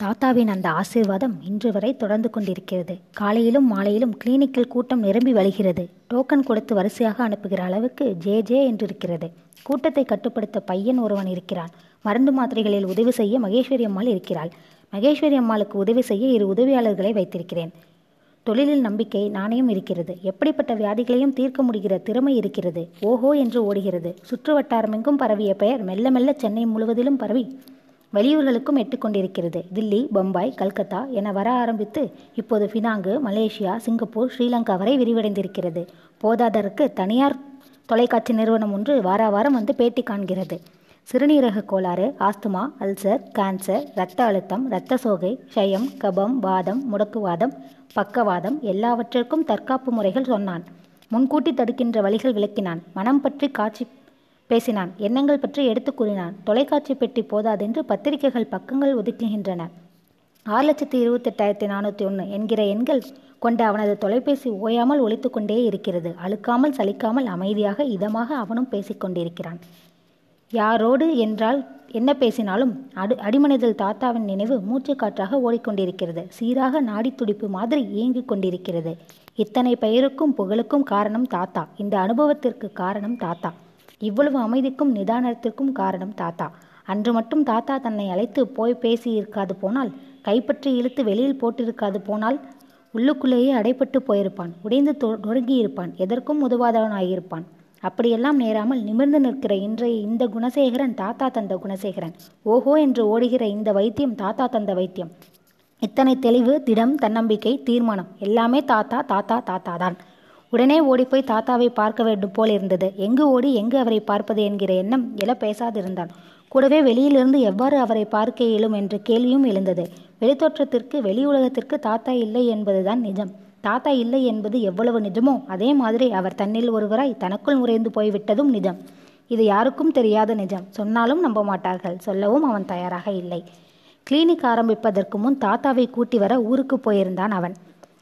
தாத்தாவின் அந்த ஆசீர்வாதம் இன்று வரை தொடர்ந்து கொண்டிருக்கிறது. காலையிலும் மாலையிலும் கிளினிக்கில் கூட்டம் நிரம்பி வழிகிறது. டோக்கன் கொடுத்து வரிசையாக அனுப்புகிற அளவுக்கு ஜே ஜே என்றிருக்கிறது. கூட்டத்தை கட்டுப்படுத்த பையன் ஒருவன் இருக்கிறான். மருந்து மாத்திரைகளில் உதவி செய்ய மகேஸ்வரி அம்மாள் இருக்கிறாள். மகேஸ்வரி அம்மாளுக்கு உதவி செய்ய இரு உதவியாளர்களை வைத்திருக்கிறேன். தொழிலில் நம்பிக்கை நாணயம் இருக்கிறது. எப்படிப்பட்ட வியாதிகளையும் தீர்க்க முடிகிற திறமை இருக்கிறது. ஓஹோ என்று ஓடுகிறது. சுற்று வட்டாரமெங்கும் பரவிய பெயர் மெல்ல மெல்ல சென்னை முழுவதிலும் பரவி வெளியூர்களுக்கும் எட்டுக்கொண்டிருக்கிறது. தில்லி பம்பாய் கல்கத்தா என வர ஆரம்பித்து இப்போது பினாங்கு மலேசியா சிங்கப்பூர் ஸ்ரீலங்கா வரை விரிவடைந்திருக்கிறது. போதாதற்கு தனியார் தொலைக்காட்சி நிறுவனம் ஒன்று வார வாரம் வந்து பேட்டி காண்கிறது. சிறுநீரக கோளாறு ஆஸ்துமா அல்சர் கேன்சர் இரத்த அழுத்தம் இரத்த சோகை ஷயம் கபம் வாதம் முடக்குவாதம் பக்கவாதம் எல்லாவற்றிற்கும் தற்காப்பு முறைகள் சொன்னான். முன்கூட்டி தடுக்கின்ற வழிகள் விளக்கினான். மனம் பற்றி காட்சி பேசினான். எண்ணங்கள் பற்றி எடுத்து கூறினான். தொலைக்காட்சி பெட்டி போதாதென்று பத்திரிகைகள் பக்கங்கள் ஒதுக்குகின்றன. ஆறு லட்சத்தி இருபத்தெட்டாயிரத்தி நானூற்றி ஒன்று என்கிற எண்கள் கொண்ட அவனது தொலைபேசி ஓயாமல் ஒழித்து கொண்டே இருக்கிறது. அழுக்காமல் சலிக்காமல் அமைதியாக இதமாக அவனும் பேசிக்கொண்டிருக்கிறான் யாரோடு என்றால் என்ன பேசினாலும் அடு அடிமனிதல் தாத்தாவின் நினைவு மூச்சு காற்றாக ஓடிக்கொண்டிருக்கிறது. சீராக நாடி துடிப்பு மாதிரி இயங்கிக் கொண்டிருக்கிறது. இத்தனை பெயருக்கும் புகழுக்கும் காரணம் தாத்தா. இந்த அனுபவத்திற்கு காரணம் தாத்தா. இவ்வளவு அமைதிக்கும் நிதானத்திற்கும் காரணம் தாத்தா. அன்று மட்டும் தாத்தா தன்னை அழைத்து போய் பேசி இருக்காது போனால் கைப்பற்றி இழுத்து வெளியில் போட்டிருக்காது போனால் உள்ளுக்குள்ளேயே அடைப்பட்டு போயிருப்பான் உடைந்து நொறுங்கியிருப்பான் எதற்கும் உதவாதவனாயிருப்பான். அப்படியெல்லாம் நேராமல் நிமிர்ந்து நிற்கிற இன்றைய இந்த குணசேகரன் தாத்தா தந்த குணசேகரன். ஓஹோ என்று ஓடுகிற இந்த வைத்தியம் தாத்தா தந்த வைத்தியம். இத்தனை தெளிவு திடம் தன்னம்பிக்கை தீர்மானம் எல்லாமே தாத்தா தாத்தா தாத்தா தான் உடனே ஓடிப்போய் தாத்தாவை பார்க்க வேண்டும் போல் இருந்தது. எங்கு ஓடி எங்கு அவரை பார்ப்பது என்கிற எண்ணம் எழ பேசாதிருந்தான். கூடவே வெளியிலிருந்து எவ்வாறு அவரை பார்க்க இயலும் என்ற கேள்வியும் எழுந்தது. வெளித்தோற்றத்திற்கு வெளி உலகத்திற்கு தாத்தா இல்லை என்பதுதான் நிஜம். தாத்தா இல்லை என்பது எவ்வளவு நிஜமோ அதே மாதிரி அவர் தன்னில் ஒருவராய் தனக்குள் உறைந்து போய்விட்டதும் நிஜம். இது யாருக்கும் தெரியாத நிஜம். சொன்னாலும் நம்ப மாட்டார்கள். சொல்லவும் அவன் தயாராக இல்லை. கிளினிக் ஆரம்பிப்பதற்கு முன் தாத்தாவை கூட்டி வர ஊருக்கு போயிருந்தான் அவன்.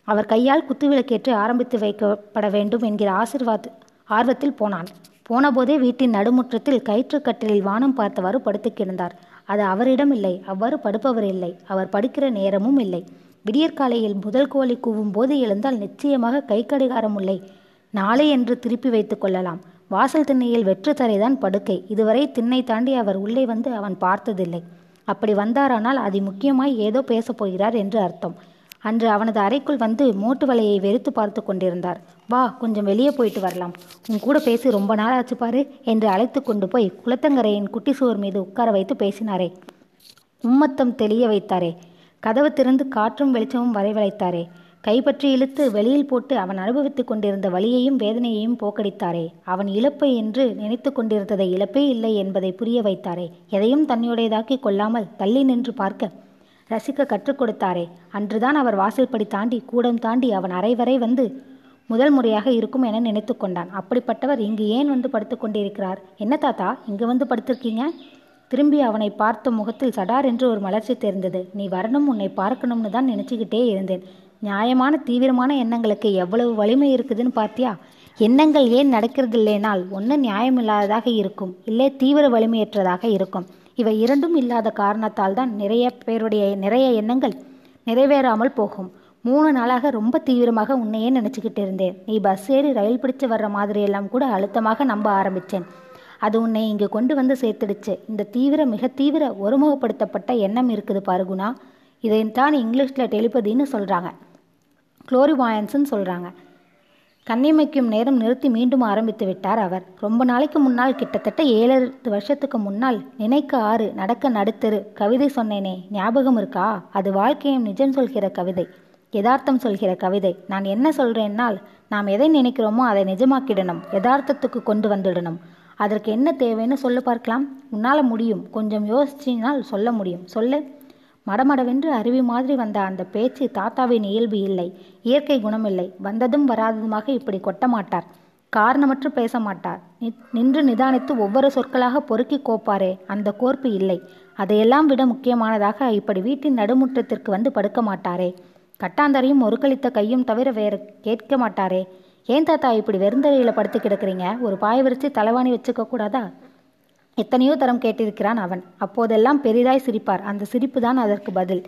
அவர் கையால் குத்துவிளக்கேற்று ஆரம்பித்து வைக்கப்பட வேண்டும் என்கிற ஆசிர்வாத் ஆர்வத்தில் போனான். போனபோதே வீட்டின் நடுமுற்றத்தில் கயிற்றுக்கட்டிலில் வானம் பார்த்தவாறு படுத்து கிடந்தார். அது அவரிடம் இல்லை அவ்வாறு படுப்பவர் இல்லை அவர் படுக்கிற நேரமும் இல்லை. விடியற்காலையில் முதல் கோழி கூவும் போது எழுந்தால் நிச்சயமாக கை கடிகாரம் இல்லை. நாளை என்று திருப்பி வைத்து கொள்ளலாம். வாசல் திண்ணையில் வெற்று தரைதான் படுக்கை. இதுவரை திண்ணை தாண்டி அவர் உள்ளே வந்து அவன் பார்த்ததில்லை. அப்படி வந்தாரானால் அது முக்கியமாய் ஏதோ பேசப் போகிறார் என்று அர்த்தம். அன்று அவனது அறைக்குள் வந்து மோட்டு வலையை வெறுத்து பார்த்து கொண்டிருந்தார். வா கொஞ்சம் வெளியே போயிட்டு வரலாம். உன் கூட பேசி ரொம்ப நாள் ஆச்சு பாரு என்று அழைத்து கொண்டு போய் குளத்தங்கரையின் குட்டி சுவர் மீது உட்கார வைத்து பேசினாரே. உம்மத்தம் தெளிய வைத்தாரே. கதவு திறந்து காற்றும் வெளிச்சமும் வரைவழைத்தாரே கைப்பற்றி இழுத்து வெளியில் போட்டு அவன் அனுபவித்துக் கொண்டிருந்த வலியையும் வேதனையையும் போக்கடித்தாரே. அவன் இழப்பை என்று நினைத்து கொண்டிருந்ததை இழப்பே இல்லை என்பதை புரிய வைத்தாரே. எதையும் தன்னுடையதாக்கி கொள்ளாமல் தள்ளி நின்று பார்க்க ரசிக்க கற்றுக் கொடுத்தாரே. அன்றுதான் அவர் வாசல்படி தாண்டி கூடம் தாண்டி அவன் அறை வரை வந்து முதல் முறையாக இருக்கும் என நினைத்து கொண்டான். அப்படிப்பட்டவர் இங்கு ஏன் வந்து படுத்து கொண்டிருக்கிறார்? என்ன தாத்தா இங்கு வந்து படுத்திருக்கீங்க? திரும்பி அவனை பார்த்த முகத்தில் சடார் என்று ஒரு மலர்ச்சி தெரிந்தது. நீ வரணும் உன்னை பார்க்கணும்னு தான் நினச்சிக்கிட்டே இருந்தேன். நியாயமான தீவிரமான எண்ணங்களுக்கு எவ்வளவு வலிமை இருக்குதுன்னு பார்த்தியா? எண்ணங்கள் ஏன் நடக்கிறதில்லைனால் ஒன்றும் நியாயமில்லாததாக இருக்கும். இல்லை தீவிர வலிமையற்றதாக இருக்கும். இவை இரண்டும் இல்லாத காரணத்தால் தான் நிறைய பேருடைய நிறைய எண்ணங்கள் நிறைவேறாமல் போகும். மூணு நாளாக ரொம்ப தீவிரமாக உன்னையே நினச்சிக்கிட்டு இருந்தேன். நீ பஸ் ஏறி ரயில் பிடிச்சு வர்ற மாதிரியெல்லாம் கூட அழுத்தமாக நம்ப ஆரம்பித்தேன் அது உன்னை இங்கே கொண்டு வந்து சேர்த்துடுச்சு. இந்த தீவிர மிக தீவிர ஒருமுகப்படுத்தப்பட்ட எண்ணம் இருக்குது பாருகுணா இதைத்தான் இங்கிலீஷில் டெலிபதின்னு சொல்கிறாங்க குளோரிவாயன்ஸ்ன்னு சொல்கிறாங்க கண்ணிமைக்கும் நேரம் நிறுத்தி மீண்டும் ஆரம்பித்து விட்டார் அவர். ரொம்ப நாளைக்கு முன்னால் கிட்டத்தட்ட ஏழு வருஷத்துக்கு முன்னால் நினைக்க ஆறு நடக்க நடுத்தரு கவிதை சொன்னேனே ஞாபகம் இருக்கா? அது வாழ்க்கையும் நிஜம் சொல்கிற கவிதை யதார்த்தம் சொல்கிற கவிதை. நான் என்ன சொல்கிறேன்னால் நாம் எதை நினைக்கிறோமோ அதை நிஜமாக்கிடணும் யதார்த்தத்துக்கு கொண்டு வந்துடணும். அதற்கு என்ன தேவைன்னு சொல்ல பார்க்கலாம்? உன்னால் முடியும். கொஞ்சம் யோசிச்சினால் சொல்ல முடியும். சொல்லு. மடமடவென்று அருவி மாதிரி வந்த அந்த பேச்சு தாத்தாவின் இயல்பு இல்லை. இயற்கை குணமில்லை வந்ததும் வராததுமாக இப்படி கொட்ட மாட்டார் காரணமற்று பேச மாட்டார் நின்று நிதானித்து ஒவ்வொரு சொற்களாக பொறுக்கி கோப்பாரே. அந்த கோர்ப்பு இல்லை. அதையெல்லாம் விட முக்கியமானதாக இப்படி வீட்டின் நடுமுற்றத்திற்கு வந்து படுக்க மாட்டாரே கட்டாந்தரையும் ஒருக்களித்த கையும் தவிர வேற கேட்க மாட்டாரே. ஏன் தாத்தா இப்படி வெறுந்தரையில் படுத்து கிடக்கிறீங்க? ஒரு பாய விரிச்சு தலைவாணி வச்சுக்க கூடாதா? எத்தனையோ தரம் கேட்டிருக்கிறான் அவன். அப்போதெல்லாம் பெரிதாய் சிரிப்பார். அந்த சிரிப்பு தான் அதற்கு பதில்.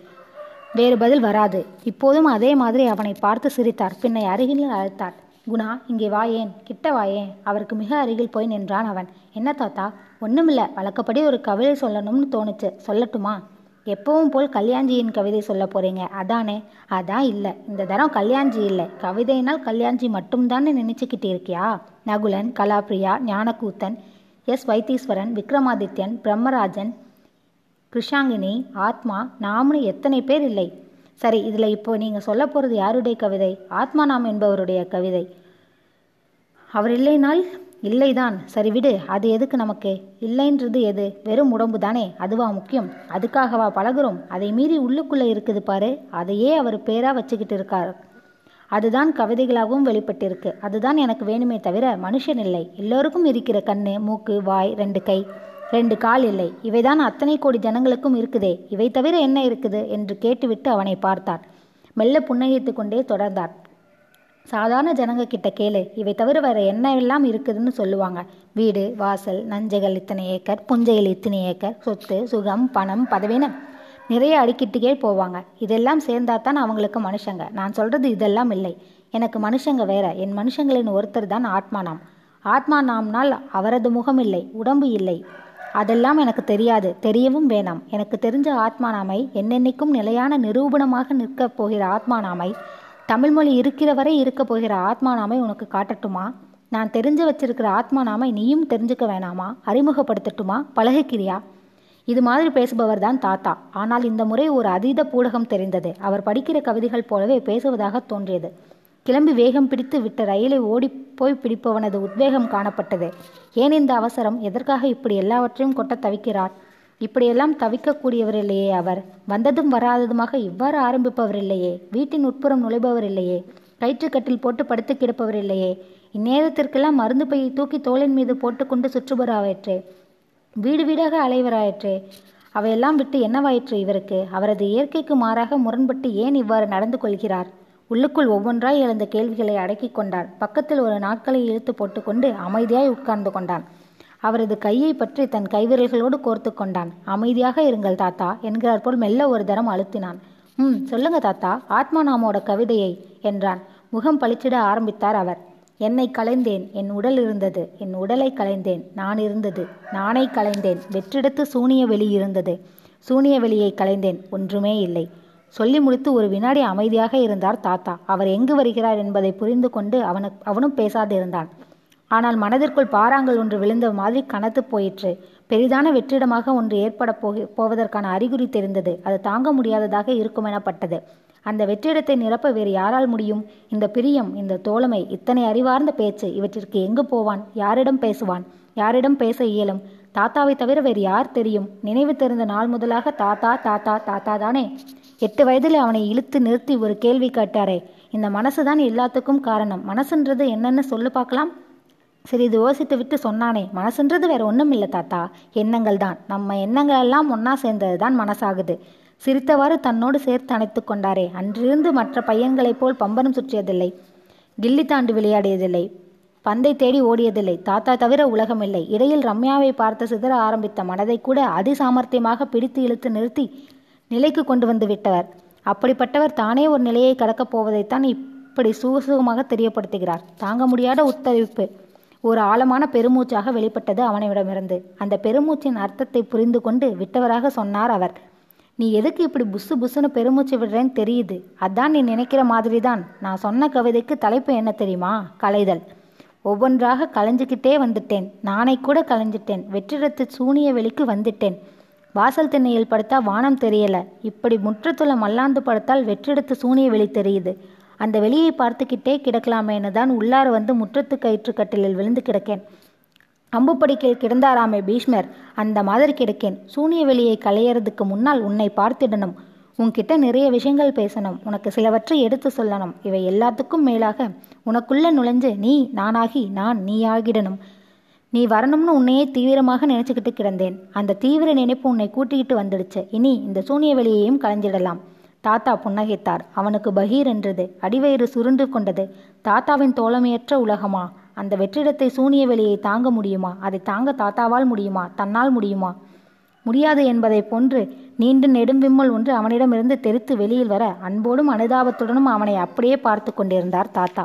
வேறு பதில் வராது. இப்போதும் அதே மாதிரி அவனை பார்த்து சிரித்தார். பின்னை அருகில் அழைத்தார் குணா இங்கே வாயேன் கிட்ட வாயேன் அவருக்கு மிக அருகில் போய் நின்றான் அவன். என்ன தாத்தா? ஒன்றுமில்லை வழக்கப்படி ஒரு கவிதை சொல்லணும்னு தோணுச்சு. சொல்லட்டுமா? எப்பவும் போல் கல்யாஞ்சியின் கவிதை சொல்ல போறீங்க. அதானே? அதான் இல்லை. இந்த தரம் கல்யாஞ்சி இல்லை. கவிதையினால் கல்யாஞ்சி மட்டும்தானே நினைச்சுக்கிட்டு இருக்கியா? நகுலன் கலாப்ரியா ஞானக்கூத்தன் எஸ். வைத்தீஸ்வரன் விக்ரமாதித்யன் பிரம்மராஜன் கிருஷாங்கினி ஆத்மா நாம்னு எத்தனை பேர் இல்லை. சரி இதில் இப்போ நீங்கள் சொல்ல போகிறது யாருடைய கவிதை? ஆத்மா நாம் என்பவருடைய கவிதை. அவர் இல்லைனால் இல்லைதான். சரி விடு. அது எதுக்கு நமக்கு? இல்லைன்றது எது? வெறும் உடம்பு தானே? அதுவா முக்கியம். அதுக்காகவா பழகுறோம்? அதை மீறி உள்ளுக்குள்ளே இருக்குது பாரு. அதையே அவர் பேராக வச்சுக்கிட்டு இருக்கார். அதுதான் கவிதைகளாகவும் வெளிப்பட்டிருக்கு. அதுதான் எனக்கு வேணுமே தவிர மனுஷன் இல்லை. எல்லோருக்கும் இருக்கிற கண்ணு மூக்கு வாய் ரெண்டு கை ரெண்டு கால் இல்லை. இவைதான் அத்தனை கோடி ஜனங்களுக்கும் இருக்குதே. இவை தவிர என்ன இருக்குது என்று கேட்டுவிட்டு அவனை பார்த்தார் மெல்ல புன்னகைத்து கொண்டே தொடர்ந்தார் சாதாரண ஜனங்க கிட்ட கேளு. இவை தவிர வேற என்ன எல்லாம் இருக்குதுன்னு சொல்லுவாங்க. வீடு வாசல் நஞ்சைகள் இத்தனை ஏக்கர் புஞ்சைகள் இத்தனை ஏக்கர் சொத்து சுகம் பணம் பதவினம் நிறைய அடுக்கிட்டுக்கே போவாங்க. இதெல்லாம் சேர்ந்தா தான் அவங்களுக்கு மனுஷங்க. நான் சொல்றது இதெல்லாம் இல்லை. எனக்கு மனுஷங்க வேற. என் மனுஷங்களின் ஒருத்தர் தான் ஆத்மா நாம். ஆத்மா நாம்னால் அவரது முகம் இல்லை உடம்பு இல்லை. அதெல்லாம் எனக்கு தெரியாது. தெரியவும் வேணாம். எனக்கு தெரிஞ்ச ஆத்மா நாமை என்னென்னைக்கும் நிலையான நிரூபணமாக நிற்கப் போகிற ஆத்மா நாமை தமிழ்மொழி இருக்கிற வரை இருக்க போகிற ஆத்மா நாமை உனக்கு காட்டட்டுமா? நான் தெரிஞ்சு வச்சிருக்கிற ஆத்மா நாமை நீயும் தெரிஞ்சுக்க வேணாமா? அறிமுகப்படுத்தட்டுமா? பழகுக்கிறியா? இது மாதிரி பேசுபவர் தான் தாத்தா. ஆனால் இந்த முறை ஒரு அதீத பூடகம் தெரிந்தது. அவர் படிக்கிற கவிதைகள் போலவே பேசுவதாக தோன்றியது. கிளம்பி வேகம் பிடித்து விட்ட ரயிலை ஓடி போய் பிடிப்பவனது உத்வேகம் காணப்பட்டது. ஏன் இந்த அவசரம்? எதற்காக இப்படி எல்லாவற்றையும் கொட்ட தவிக்கிறார்? இப்படியெல்லாம் தவிக்கக்கூடியவர் இல்லையே அவர். வந்ததும் வராததுமாக இவ்வாறு ஆரம்பிப்பவர் இல்லையே வீட்டின் உட்புறம் நுழைபவர் இல்லையே கயிற்றுக்கட்டில் போட்டு படுத்து கிடப்பவர் இல்லையே இந்நேரத்திற்கெல்லாம் மருந்து பையை தூக்கி தோளின் மீது போட்டுக்கொண்டு சுற்றுபவராயிற்றே. வீடு வீடாக அலைவராயிற்றே. அவையெல்லாம் விட்டு என்னவாயிற்று இவருக்கு? அவரது இயற்கைக்கு மாறாக முரண்பட்டு ஏன் இவ்வாறு நடந்து கொள்கிறார்? உள்ளுக்குள் ஒவ்வொன்றாய் எழுந்த கேள்விகளை அடக்கிக் கொண்டான் பக்கத்தில் ஒரு நாட்களை இழுத்து போட்டுக்கொண்டு அமைதியாய் உட்கார்ந்து கொண்டான். அவரது கையை பற்றி தன் கைவிரல்களோடு கோர்த்து கொண்டான். அமைதியாக இருங்கள் தாத்தா என்கிறார் போல் மெல்ல ஒரு தரம் அழுத்தினான். ம் சொல்லுங்க தாத்தா. ஆத்மா நாமோட கவிதையை என்றான். முகம் பளிச்சிட ஆரம்பித்தார் அவர். என்னை கலைந்தேன் என் உடல் இருந்தது என் உடலை கலைந்தேன் நான் இருந்தது நானை கலைந்தேன் வெற்றிடத்து சூனிய வெளி இருந்தது சூனிய வெளியை கலைந்தேன் ஒன்றுமே இல்லை. சொல்லி முடித்து ஒரு வினாடி அமைதியாக இருந்தார் தாத்தா. அவர் எங்கு வருகிறார் என்பதை புரிந்து கொண்டு அவனுக்கு அவனும் பேசாதிருந்தான் ஆனால் மனதிற்குள் பாறாங்கள் ஒன்று விழுந்த மாதிரி கனத்து போயிற்று. பெரிதான வெற்றிடமாக ஒன்று ஏற்பட போகி போவதற்கான அறிகுறி தெரிந்தது. அது தாங்க முடியாததாக இருக்கும் எனப்பட்டது அந்த வெற்றிடத்தை நிரப்ப வேறு யாரால் முடியும்? இந்த பிரியம் இந்த தோழமை இத்தனை அறிவார்ந்த பேச்சு இவற்றிற்கு எங்கு போவான்? யாரிடம் பேசுவான்? யாரிடம் பேச இயலும்? தாத்தாவை தவிர வேறு யார் தெரியும்? நினைவு தெரிந்த நாள் முதலாக தாத்தா தாத்தா தாத்தா தானே? எட்டு வயதில் அவனை இழுத்து நிறுத்தி ஒரு கேள்வி கேட்டாரே. இந்த மனசுதான் எல்லாத்துக்கும் காரணம். மனசுன்றது என்னன்னு சொல்லு பார்க்கலாம். சிறிது யோசித்து விட்டு சொன்னானே மனசுன்றது வேற ஒன்றும் இல்லை தாத்தா. எண்ணங்கள் தான் நம்ம எண்ணங்கள் எல்லாம் ஒன்றா சேர்ந்தது தான் மனசாகுது. சிரித்தவாறு தன்னோடு சேர்த்து அணைத்து கொண்டாரே. அன்றிருந்து மற்ற பையன்களைப் போல் பம்பரம் சுற்றியதில்லை. கில்லி தாண்டு விளையாடியதில்லை. பந்தை தேடி ஓடியதில்லை. தாத்தா தவிர உலகமில்லை. இடையில் ரம்யாவை பார்த்து சிதற ஆரம்பித்த மனதை கூட அதிசாமர்த்தியமாக பிடித்து இழுத்து நிறுத்தி நிலைக்கு கொண்டு வந்து விட்டவர். அப்படிப்பட்டவர் தானே ஒரு நிலையை கடக்கப் போவதைத்தான் இப்படி சுகசுகமாக தெரியப்படுத்துகிறார். தாங்க முடியாத உத்தரவிப்பு ஒரு ஆழமான பெருமூச்சாக வெளிப்பட்டது அவனிடமிருந்து. அந்த பெருமூச்சின் அர்த்தத்தை புரிந்து கொண்டு விட்டவராக சொன்னார் அவர். நீ எதுக்கு இப்படி புசு புசுன்னு பெருமூச்சு விடுறேன்னு தெரியுது. அதான் நீ நினைக்கிற மாதிரி தான் நான் சொன்ன கவிதைக்கு தலைப்பு என்ன தெரியுமா? கலைதல். ஒவ்வொன்றாக கலைஞ்சுக்கிட்டே வந்துட்டேன். நானே கூட கலைஞ்சிட்டேன். வெற்றிடத்து சூனிய வெளிக்கு வந்துட்டேன். வாசல் திண்ணையில் படுத்தா வானம் தெரியல. இப்படி முற்றத்துல மல்லாந்து படுத்தால் வெற்றிடத்து சூனிய வெளி தெரியுது. அந்த வெளியை பார்த்துக்கிட்டே கிடக்கலாமேன்னு தான் உள்ளார வந்து முற்றத்து கயிற்று கட்டிலில் விழுந்து கிடக்கேன். அம்புப்படிக்கையில் கிடந்தாராமே பீஷ்மர். அந்த மாதிரி கிடக்கேன். சூனிய வெளியை களையறதுக்கு முன்னால் உன்னை பார்த்திடணும். உன்கிட்ட நிறைய விஷயங்கள் பேசணும். உனக்கு சிலவற்றை எடுத்து சொல்லணும். இவை எல்லாத்துக்கும் மேலாக உனக்குள்ள நுழைஞ்சு நீ நானாகி நான் நீ ஆகிடணும் நீ வரணும்னு உன்னையே தீவிரமாக நினைச்சுக்கிட்டு கிடந்தேன். அந்த தீவிர நினைப்பு உன்னை கூட்டிக்கிட்டு வந்துடுச்சு. இனி இந்த சூனிய வெளியையும் களைஞ்சிடலாம். தாத்தா புன்னகைத்தார். அவனுக்கு பகீர் என்றது அடிவயிறு சுருண்டு கொண்டது. தாத்தாவின் தோழமையற்ற உலகமா? அந்த வெற்றிடத்தை சூனிய வெளியை தாங்க முடியுமா? அதை தாங்க தாத்தாவால் முடியுமா? தன்னால் முடியுமா? முடியாது என்பதைப் போன்று நீண்டு நெடும்பிம்மல் ஒன்று அவனிடமிருந்து தெறித்து வெளியில் வர அன்போடும் அனுதாபத்துடனும் அவனை அப்படியே பார்த்து கொண்டிருந்தார் தாத்தா.